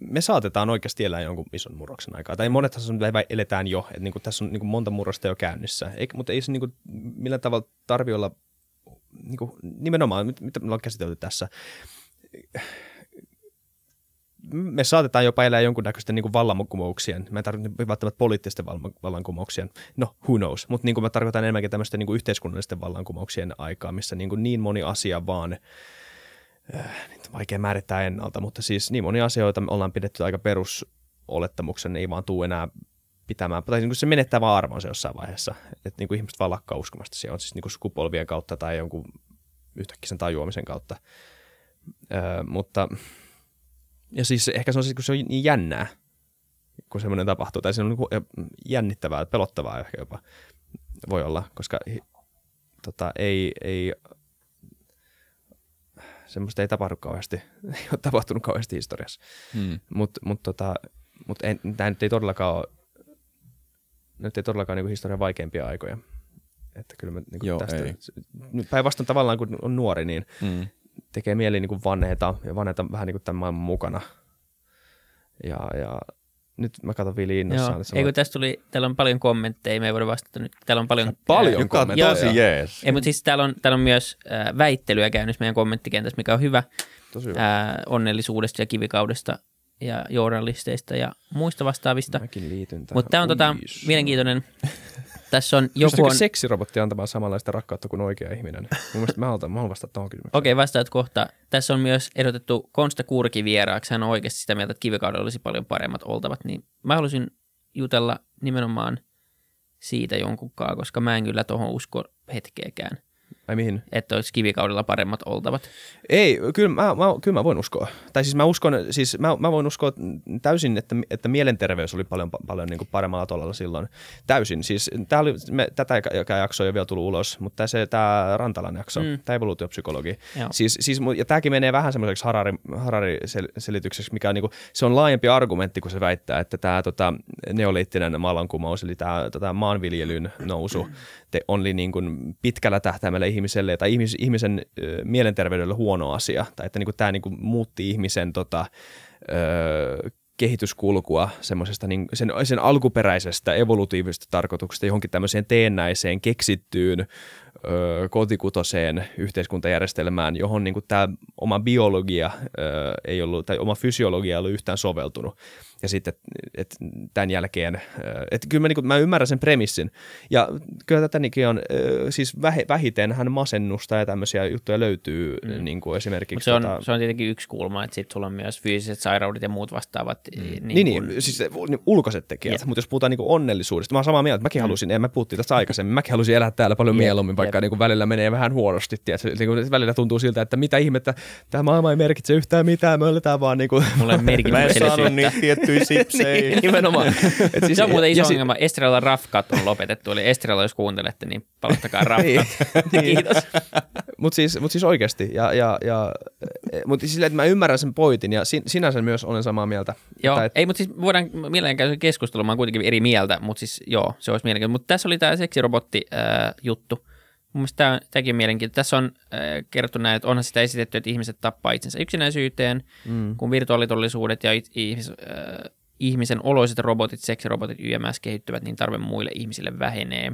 me saatetaan oikeasti elää jonkun ison murroksen aikaa. Tai monethan sun eletään jo, että niinku, tässä on niinku monta murrosta jo käynnissä. Eikä, mutta ei se niinku, millään tavalla tarvi olla, niinku, nimenomaan, mitä me ollaan käsitelty tässä, me saatetaan jopa elää jonkunnäköisten niin vallankumouksien, mä en tarkoita välttämättä poliittisten vallan- vallankumouksien, no who knows, mutta niin mä tarkoitan enemmänkin tämmöisten niin yhteiskunnallisten vallankumouksien aikaa, missä niin, niin moni asia vaan äh, vaikea määrittää ennalta, mutta siis niin moni asioita ollaan pidetty aika perusolettamuksen, ei vaan tuu enää pitämään, tai niin kuin se menettää vaan arvonsa jossain vaiheessa, että niin kuin ihmiset vaan lakkaa uskomasta, se on siis niin kuin sukupolvien kautta tai jonkun yhtäkkiä tajuamisen kautta. Öö, mutta ja siis ehkä se on, siis, kun se on niin jännää, kun semmoinen tapahtuu, tai se on niin kuin jännittävää, pelottavaa ehkä jopa voi olla, koska tota, ei, ei, semmoista ei tapahdu kauheasti, ei ole tapahtunut kauheasti historiassa. Hmm. Mutta mut, tota, mut tämä nyt ei todellakaan ole, nyt ei todellakaan niin historian vaikeimpia aikoja. Että kyllä mä niin Joo, tästä, päinvastoin tavallaan kun on nuori, niin Hmm. Tekee mieli niin kuin vanheita ja vanheita vähän niin kuin tämän maailman mukana. Ja, ja nyt mä katson Vili Joo. innossaan. että se Ei voi- kun tässä tuli, täällä on paljon kommentteja, me ei voida vastata nyt. Täällä on paljon... Paljon on kommentteja. tosi jees. Ei, mutta siis täällä on, täällä on myös äh, väittelyä käynnissä meidän kommenttikentässä, mikä on hyvä Tosi hyvä. äh, onnellisuudesta ja kivikaudesta ja journalisteista ja muista vastaavista. Mäkin liityn tähän. Mutta tämä on tota, mielenkiintoinen. Tässä on joku on... seksirobotti antamaan samanlaista rakkautta kuin oikea ihminen? Mun mielestä mä haluan, mä haluan vastata tuohon kysymykseen. Okei, vastaat kohta. Tässä on myös ehdotettu Konsta Kurki vieraaksi. Hän on oikeasti sitä mieltä, että kivikaudella olisi paljon paremmat oltavat. Niin mä haluaisin jutella nimenomaan siitä jonkunkaan, koska mä en kyllä tuohon usko hetkeäkään, Ai mihin? että olisi kivikaudella paremmat oltavat. Ei, kyllä mä, mä, kyllä mä voin uskoa. Tai siis mä uskon, siis mä, mä voin uskoa täysin, että, että mielenterveys oli paljon, paljon niin kuin paremmalla tolalla silloin. Täysin. Siis tää oli, me, tätä joka jakso ei ole vielä tullut ulos, mutta se, tämä Rantalan jakso, Mm. tämä evoluutiopsykologi. Joo. Siis, siis, ja tämäkin menee vähän semmoiseksi Harari, Harari-selitykseksi, mikä on, niin kuin, se on laajempi argumentti, kun se väittää, että tämä tota, neoliittinen vallankumous, eli tämä tota, maanviljelyn nousu, te, oli niin kuin pitkällä tähtäimellä ihmiselle tai ihmis, ihmisen ö, mielenterveydelle huono asia, tai että niin kuin, tämä niin kuin, muutti ihmisen tota, ö, kehityskulkua semmoisesta niin, sen, sen alkuperäisestä evolutiivisesta tarkoituksesta johonkin tämmöiseen teennäiseen, keksittyyn, ö, kotikutoseen yhteiskuntajärjestelmään, johon niin kuin tämä oma biologia ö, ei ollut, tai oma fysiologia ei ollut yhtään soveltunut. Ja sitten, että tämän jälkeen, että kyllä mä, niin kuin, mä ymmärrän sen premissin. Ja kyllä tätäkin on, ö, siis vähe, vähiten masennusta ja tämmöisiä juttuja löytyy mm. niin kuin esimerkiksi. Mutta se, on, tota, se on tietenkin yksi kulma, että sitten sulla on myös fyysiset sairaudet ja muut vastaavat. Mm. Niin, Niin, kun- niin, siis niin ulkoiset tekijät, Jep. mutta jos puhutaan niinku onnellisuudesta, mä oon samaa mieltä, mäkin halusin, en mä puhuttiin tästä aikaisemmin, mäkin halusin elää täällä paljon Jep, mieluummin, vaikka jep. niinku välillä menee vähän huonosti, tiedätkö? Niinku välillä tuntuu siltä, että mitä ihmettä, tämä maailma ei merkitse yhtään mitään, me eletään vaan niinku... Mulla ei Mä en saanut niitä tiettyjä sipsejä. niin, nimenomaan. Et Se on muuten iso si- ongelma. Estrella Rafkat on lopetettu, eli Estrella, jos kuuntelette, niin palattakaa Rafkat. Niin. Kiitos. Mutta siis, mut siis oikeasti, ja, ja, ja, mutta siis, että mä ymmärrän sen pointin, ja sin, sinänsä myös olen samaa mieltä. Joo, Että et- ei, mutta siis voidaan mielenkiintoisen keskustelun, mä oon kuitenkin eri mieltä, mutta siis joo, se olisi mielenkiintoista. Mutta tässä oli tämä seksirobotti-juttu. Mun mielestä tämä, tämäkin on mielenkiintoista. Tässä on äh, kerrottu näin, että onhan sitä esitetty, että ihmiset tappaa itsensä yksinäisyyteen, mm. kun virtuaalitollisuudet ja it, ihmis, äh, ihmisen oloiset robotit, seksirobotit YMS kehittyvät, niin tarve muille ihmisille vähenee,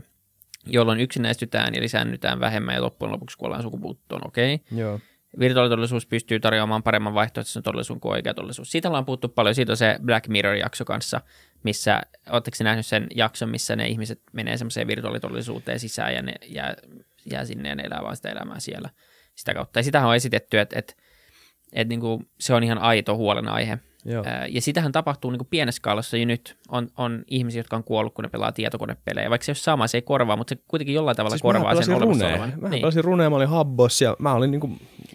jolloin yksinäistytään ja lisäännytään vähemmän ja loppujen lopuksi kuollaan sukupuuttoon, okei. Okay. Joo. Virtuaalitodellisuus pystyy tarjoamaan paremman vaihtoehtoisen todellisuuden kuin oikea todellisuus. Siitä ollaan puhuttu paljon. Siitä on se Black Mirror-jakso kanssa, missä, oletteko nähnyt sen jakson, missä ne ihmiset menee semmoiseen virtuaalitodellisuuteen sisään ja ne jää, jää sinne ja ne elää vaan sitä elämää siellä sitä kautta. Ja sitähän on esitetty, että, että, että niin kuin se on ihan aito huolenaihe. Joo. Ja sitähän tapahtuu niin kuin pienessä skaalassa jo nyt. On, on ihmisiä, jotka on kuollut, kun ne pelaa tietokonepelejä. Vaikka se ei ole sama, se ei korvaa, mutta se kuitenkin jollain tavalla Siis korvaa sen pelasin olemassa olevan. Mä Niin. pelasin runea, mä olin habbos ja mä olin niinku,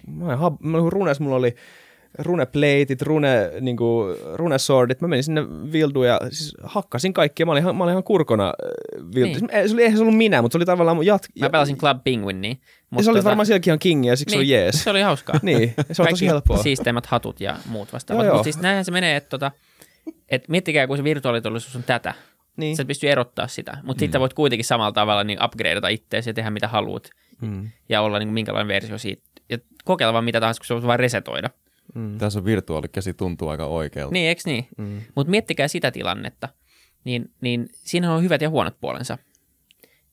mä olin, hab, mä olin runeessa, mulla oli runepleitit, rune, niinku, runeswordit, mä menin sinne vilduun ja siis hakkasin kaikkia, mä olin, ihan- mä olin ihan kurkona äh, vildu. Niin. Niin. Se oli, eihän se ollut minä, mutta se oli tavallaan mun jat... Mä pelasin Club Penguinia. ja mutta se oli tota- varmaan sielläkin ihan kingi ja siksi niin. se oli jees. Se oli hauskaa. Niin, se on tosi helppoa. siisteimmät hatut ja muut vastaavat. Mutta siis näinhän se menee, että tota, et miettikää, kun se virtuaalitodellisuus on tätä. Niin. Sä pystyy erottaa sitä, mutta mm. sitten voit kuitenkin samalla tavalla niin upgradeata itseäsi ja tehdä mitä haluat Mm. ja olla niin kuin minkälainen versio siitä. Ja kokeilla vaan mitä tahansa, kun se voit vain resetoida. Mm. Tässä on virtuaalikäsi tuntuu aika oikealta. Niin, eikö niin? Mm. Mutta miettikää sitä tilannetta. Niin, niin siinä on hyvät ja huonot puolensa.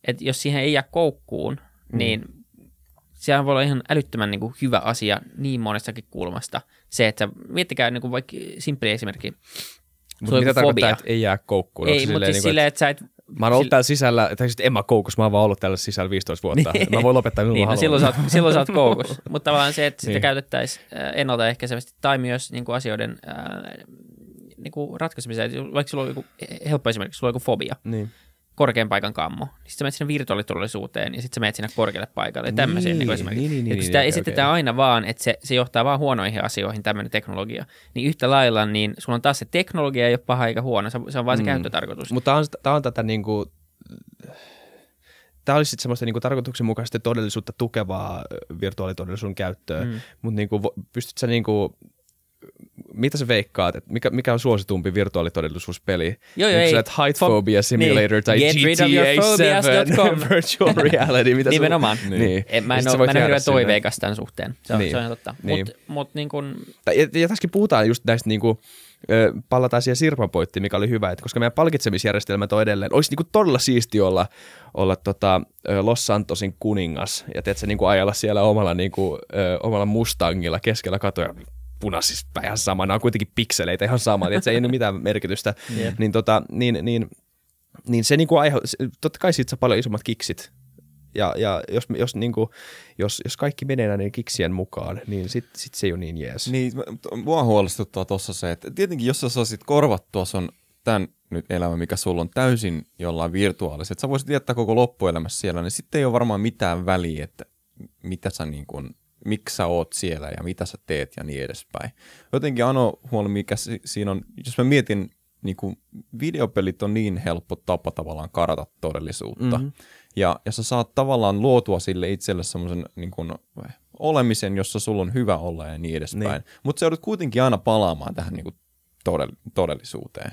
Et jos siihen ei jää koukkuun, mm. niin sehän voi olla ihan älyttömän niin kuin, hyvä asia niin monestakin kulmasta. Se, että miettikää niin kuin vaikka simpeli esimerkki. Mutta mitä tarkoittaa, että ei jää koukkuun? Ei, mutta siis niinku, silleen, että sä et... Mä oon ollut täällä sisällä, tai sitten en mä koukussa, mä oon vaan ollut täällä sisällä 15 vuotta. Niin. Mä voin lopettaa milloin Niin, no haluan. silloin, sä oot, silloin sä oot koukussa. Mutta tavallaan se, että sitä Niin. käytettäisiin äh, ennaltaehkäisevästi tai myös niin kuin asioiden äh, niin kuin ratkaisemiseen. Vaikka sulla on joku, helppo esimerkiksi, sulla on joku fobia, Niin. Korkean paikan kammo, niin sitten sä menet sinne virtuaalitodellisuuteen ja sitten sä menet sinne korkealle paikalle ja tämmöisiä Niin, niin, niin esimerkiksi. niin, niin, ja kun niin, sitä okei, esitetään okei. aina vaan, että se, se johtaa vaan huonoihin asioihin, tämmöinen teknologia, niin yhtä lailla, niin sulla on taas se teknologia ei ole paha eikä huono, se, se on vaan se Mm. käyttötarkoitus. Mutta tämä on, tää on tätä niinku, tämä olisi sitten semmoista niinku tarkoituksenmukaisesti todellisuutta tukevaa virtuaalitodellisuuden käyttöä, Mm. mutta niinku, vo- pystyt sä niinku, mitä sä veikkaat, että mikä, mikä on suositumpi virtuaalitodellisuuspeli? Joo, joo, Onko ei. se, että Height Fo- Phobia Simulator niin. tai Get GTA 7 phobias.com. Virtual Reality? Mitä Nimenomaan. Sun, niin. En, mä Ja en ole, mä en ole hirveän sinne. toiveikas tämän suhteen. Se on, Niin. se on ihan totta. Niin. Mutta mut niin kun, Ja, ja tässäkin puhutaan just näistä niinku, ö, palataan siihen Sirpan pointtiin, mikä oli hyvä, että koska meidän palkitsemisjärjestelmät on edelleen, olisi niinku todella siisti olla, olla tota, Los Santosin kuningas ja teet se niinku ajalla siellä omalla, niinku, omalla Mustangilla keskellä katoja punaisista ihan sama, nämä on kuitenkin pikseleitä ihan sama, että se ei ole mitään merkitystä, Jep. niin, tota, niin, niin, niin se niinku aihe, totta kai siitä saa paljon isommat kiksit, ja, ja jos, jos, niinku, jos, jos kaikki menee näiden kiksien mukaan, niin sitten sit se ei ole niin jees. Niin, mua huolestuttaa tuossa se, että tietenkin jos sä saisit korvattua sun tämän nyt elämä, mikä sulla on täysin jollain virtuaalisesti, että sä voisit viettää koko loppuelämässä siellä, niin sitten ei ole varmaan mitään väliä, että mitä sä niin kuin, miksi sä oot siellä ja mitä sä teet ja niin edespäin. Jotenkin ainoa huoli, mikä si- siinä on, jos mä mietin, niin kuin videopelit on niin helppo tapa tavallaan karata todellisuutta. Mhm. Mm-hmm. Ja, ja sä saat tavallaan luotua sille itselle semmoisen niin kuin, olemisen, jossa sulla on hyvä olla ja niin edespäin. Niin. Mutta sä joudut kuitenkin aina palaamaan tähän niin kuin todell- todellisuuteen.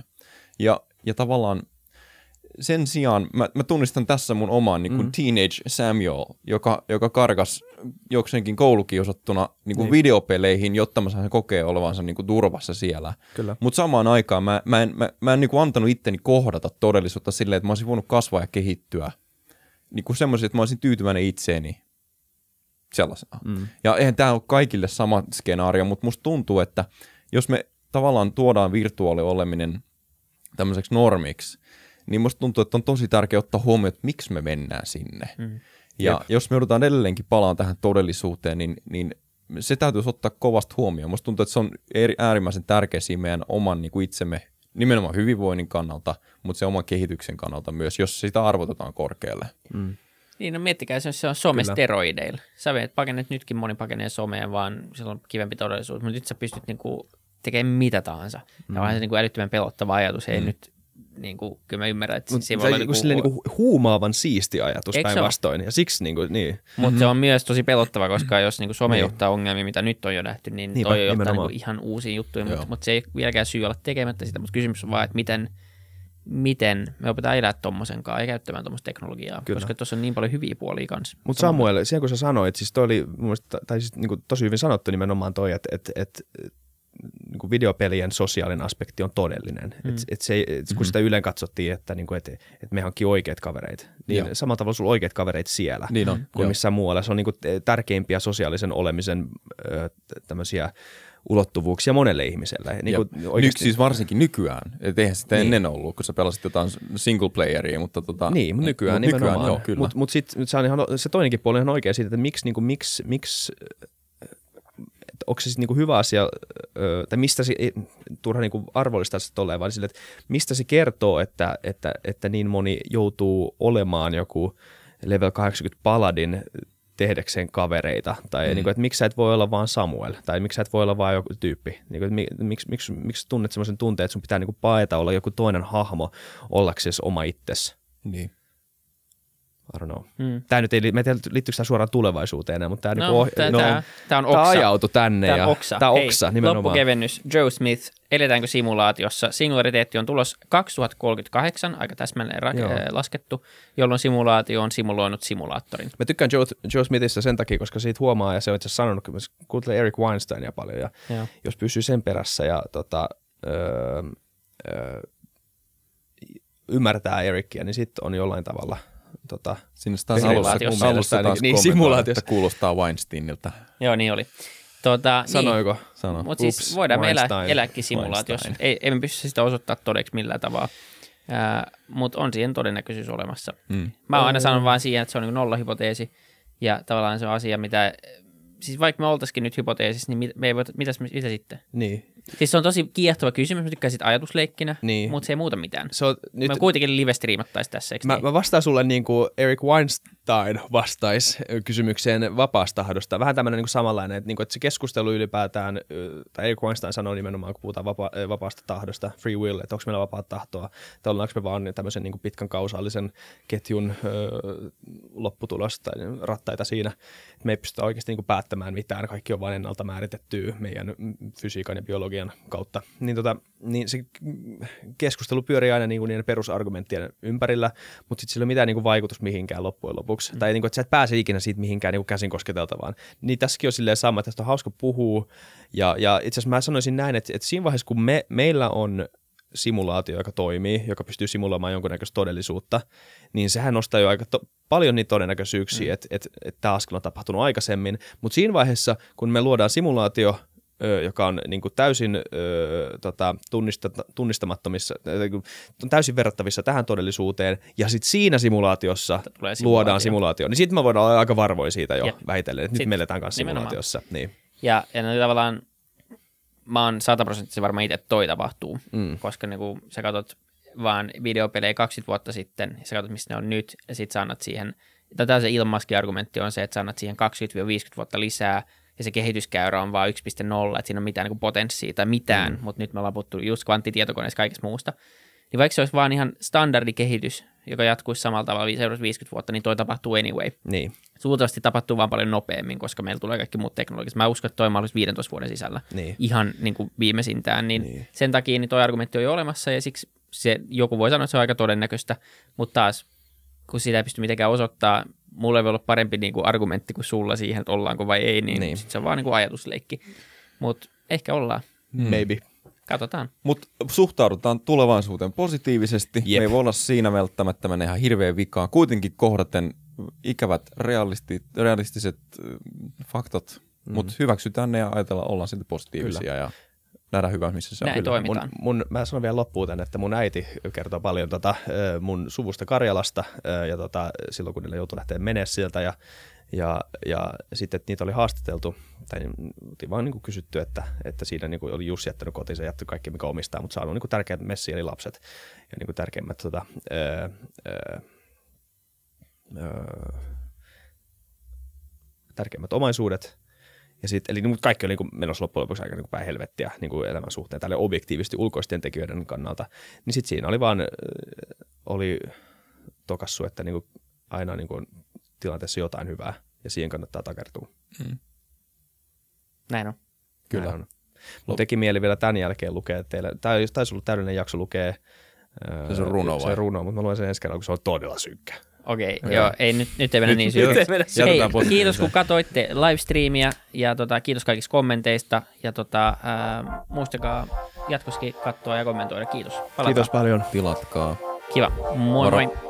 Ja, ja tavallaan sen sijaan mä, mä tunnistan tässä mun oman niin kuin mm. Teenage Samuel, joka, joka karkas jokseenkin koulukiusattuna niin kuin Niin. videopeleihin, jotta mä saan kokea olevansa niin kuin turvassa siellä. Mutta samaan aikaan mä, mä en, mä, mä en niin kuin antanut itteni kohdata todellisuutta silleen, että mä olisin voinut kasvaa ja kehittyä niin kuin semmoisia, että mä olisin tyytyväinen itseeni sellaisena. Mm. Ja eihän tämä ole kaikille sama skenaario, mutta musta tuntuu, että jos me tavallaan tuodaan virtuaalioleminen tämmöiseksi normiksi, niin musta tuntuu, että on tosi tärkeää ottaa huomioon, että miksi me mennään sinne. Mm. Ja Jep. jos me joudutaan edelleenkin palaan tähän todellisuuteen, niin, niin se täytyisi ottaa kovasti huomioon. Musta tuntuu, että se on eri, äärimmäisen tärkeä siinä meidän oman niin kuin itsemme nimenomaan hyvinvoinnin kannalta, mutta se oman kehityksen kannalta myös, jos sitä arvotetaan korkealle. Mm. Niin, no miettikää, se on somesteroideilla. Sä vet, pakenet nytkin moni pakenee someen, vaan sillä on kivempi todellisuus, mutta nyt sä pystyt niinku tekemään mitä tahansa. Mm. Ja vaan se niinku älyttömän pelottava ajatus, ei mm. nyt, niinku, kyllä mä ymmärrän, että Mut siinä se voi olla niinku, niinku, silleen niinku huumaavan siisti ajatus päinvastoin. Ja siksi niinku, niin. mutta mm-hmm. se on myös tosi pelottava, koska jos niinku some Niin. johtaa ongelmiin, mitä nyt on jo nähty, niin Niinpä, toi johtaa niinku ihan uusiin juttuihin, mutta mut se ei vieläkään syy olla tekemättä sitä, mutta kysymys on vaan, että miten, miten me opetaan elää tommosenkaan ja käyttämään tuommoista teknologiaa, Kyllä. koska tuossa on niin paljon hyviä puolia kanssa. Mutta Samuel, siihen kun sä sanoit, siis toi oli mielestä, tai siis niinku tosi hyvin sanottu nimenomaan toi, että et, et, niinku videopelien sosiaalinen aspekti on todellinen. Mm. Et, et se, et, kun sitä yleen katsottiin, että niinku, et, et me hankkii oikeat kavereita, niin Joo. samalla tavalla sulla oikeat kavereita siellä Niin on, kuin joo. missään muualla. Se on niinku tärkeimpiä sosiaalisen olemisen ö, tämmöisiä ulottuvuuksia monelle ihmiselle. Niin kuin Nyt siis varsinkin nykyään. Et eihän sitä Niin. ennen ollut, kun sä pelasit jotain single playeria, mutta tota, Niin, mutta nykyään mut nimenomaan. Nykyään, joo, kyllä. Mutta mut sitten se, on ihan, se toinenkin puoli on ihan oikea siitä, että miksi, niinku, miksi, miksi että onko se sitten niinku hyvä asia, tai mistä se, ei, turha niinku arvollista se tolleen, vaan sille, että mistä se kertoo, että, että, että niin moni joutuu olemaan joku level 80 paladin tehdäkseen kavereita, tai mm. niin kuin, että miksi sä et voi olla vaan Samuel, tai miksi sä et voi olla vaan joku tyyppi, niin kuin, että miksi, miksi, miksi tunnet sellaisen tunteen, että sun pitää niin kuin paeta olla joku toinen hahmo ollaksesi oma itsesi. niin. I don't know. Mm. Tämä nyt ei, mä en tiedä, liittyykö tämä suoraan tulevaisuuteen enää, mutta tämä, No, niinku, oh, tää- no, tää- tää on oksa. ajautui tänne. Tämä ja, on oksa. Tämä on Hei, oksa, nimenomaan. Loppukevennys. Joe Smith. Eletäänkö simulaatiossa? Singulariteetti on tulos 2038, aika täsmälleen ra- äh, laskettu, jolloin simulaatio on simuloinut simulaattorin. Mä tykkään Joe, Joe Smithistä sen takia, koska siitä huomaa, ja se on itse asiassa sanonut, kun mä kuuntelen Eric Weinsteinia paljon, ja Joo. jos pysyy sen perässä ja tota, öö, öö, ymmärtää Ericia, niin sitten on jollain tavalla tota, Siinä taas Simulaatiossa. alussa, alussa mielestä taas. Niin, simulaatiossa. että kuulostaa Weinsteinilta. Joo, niin oli. Tuota, sanoiko? Sano. Mutta siis Ups, voidaan me elää, elääkin simulaatiossa. Weinstein. Ei, emme pysty sitä osoittaa todeksi millään tavalla. Mutta on siihen todennäköisyys olemassa. Mm. Mä oon aina sanon vaan siihen, että se on niin nollahypoteesi. Ja tavallaan se on asia, mitä... Siis vaikka me oltaisikin nyt hypoteesissa, niin mit, me ei voit, mitäs, mitä sitten? Niin. Siis se on tosi kiehtova kysymys, mä tykkään siitä ajatusleikkinä, Niin. mutta se ei muuta mitään. Se on, nyt, Me kuitenkin live-striimattaisiin tässä, eikö Mä, niin? mä vastaan sulle niin kuin Eric Weinstein vastaisi kysymykseen vapaasta tahdosta. Vähän tämmöinen niin kuin samanlainen, että, niin kuin, että se keskustelu ylipäätään, tai Eric Weinstein sanoo nimenomaan, kun puhutaan vapa, vapaasta tahdosta, free will, että onko meillä vapaa tahtoa, että ollaanko me vaan tämmöisen niin kuin pitkän kausaalisen ketjun ö, lopputulos tai rattaita siinä, että me ei pystytä oikeasti niin kuin päättämään mitään, kaikki on vain ennalta määritettyä meidän fysiikan ja biologian kautta. Niin, tota, niin se keskustelu pyörii aina niin kuin niiden perusargumenttien ympärillä, mutta sitten sillä ei ole mitään niin kuin vaikutus mihinkään loppujen lopuksi. Mm. Tai niin kuin, että sä et pääse ikinä siitä mihinkään niin kuin käsin kosketeltavaan. Niin tässäkin on silleen sama, että tästä on hauska puhua. Ja, ja itse asiassa mä sanoisin näin, että, että siinä vaiheessa, kun me, meillä on simulaatio, joka toimii, joka pystyy simuloimaan jonkunnäköistä todellisuutta, niin sehän nostaa jo aika to- paljon niitä todennäköisyyksiä, mm. että et, et tämä askel on tapahtunut aikaisemmin. Mutta siinä vaiheessa, kun me luodaan simulaatio, joka on niin kuin täysin ö, tota, tunnista, tunnistamattomissa, on täysin verrattavissa tähän todellisuuteen, ja sitten siinä simulaatiossa Tulee simulaatio. luodaan simulaatio, niin sitten me voidaan olla aika varvoja siitä jo Jep. vähitellen, että nyt me eletään kanssa nimenomaan. simulaatiossa. Niin. Ja, ja no, tavallaan mä oon sataprosenttisesti varma itse, että toi tapahtuu, Mm. koska niinku, sä katsot vaan videopelejä 20 vuotta sitten, ja sä katsot, missä ne on nyt, ja sit sä annat siihen, tätä se ilmaskin argumentti on se, että sä annat siihen 20-50 vuotta lisää, ja se kehityskäyrä on vaan 1.0, että siinä on mitään niin potenssia tai mitään, mm. mutta nyt me ollaan puhuttu just kvanttitietokoneista kaikesta muusta. Niin vaikka se olisi vaan ihan standardikehitys, joka jatkuisi samalla tavalla seuraavat 50 vuotta, niin toi tapahtuu anyway. Niin. Suultavasti tapahtuu vaan paljon nopeammin, koska meillä tulee kaikki muut teknologiat. Mä uskon, että toi mahdollisesti 15 vuoden sisällä. Niin. Ihan niin kuin viimeisintään. Niin, Niin. niin. sen takia niin toi argumentti on jo olemassa ja siksi se, joku voi sanoa, että se on aika todennäköistä, mutta taas kun sitä ei pysty mitenkään osoittaa, mulla ei voi olla parempi niin kuin argumentti kuin sulla siihen, että ollaanko vai ei, niin, Niin. niin. Sit se on vaan niin kuin ajatusleikki. Mutta ehkä ollaan. Mm. Maybe. Katsotaan. Mutta suhtaudutaan tulevaisuuteen positiivisesti. Jep. Me ei voi olla siinä välttämättä mennä ihan hirveän vikaan. Kuitenkin kohdaten ikävät realisti, realistiset äh, faktot, mm. mutta hyväksytään ne ja ajatellaan, ollaan sitten positiivisia Kyllä. ja nähdään hyvää, missä se on. Näin Kyllä. Mun, mun, mä sanon vielä loppuun tänne, että mun äiti kertoo paljon tota, mun suvusta Karjalasta ja tota, silloin kun niille joutui lähteä menee sieltä ja, ja, ja sitten että niitä oli haastateltu tai oltiin vaan niin kuin kysytty, että, että siinä niin kuin oli Jussi jättänyt kotinsa, jättänyt kaikki mikä omistaa, mutta saanut niin kuin tärkeät messi eli lapset ja niin kuin tärkeimmät tota, ö, ö, ö, tärkeimmät omaisuudet. Ja sit, eli niin kaikki oli niin kuin menossa loppujen lopuksi aika niin kuin päin helvettiä niin kuin elämän suhteen, tälle objektiivisesti ulkoisten tekijöiden kannalta. Niin sitten siinä oli vaan, äh, oli tokassu, että niin kuin aina niin kuin tilanteessa jotain hyvää, ja siihen kannattaa takertua. Näin on. Kyllä. Näin on. Mun teki mieli vielä tämän jälkeen lukea teille, tämä taisi olla täydellinen jakso lukea. äh, Se on runo Se vai? on runo, mutta mä luen sen ensi kerralla, kun se on todella synkkä. Okei, okay, joo, ei, nyt, nyt ei mennä niin nyt syvälle. Hei, kiitos kun katsoitte livestreamia ja tota, kiitos kaikista kommenteista ja tota, ää, muistakaa jatkossakin katsoa ja kommentoida. Kiitos. Palataan. Kiitos paljon. Tilatkaa. Kiva. Moi Moro. moi.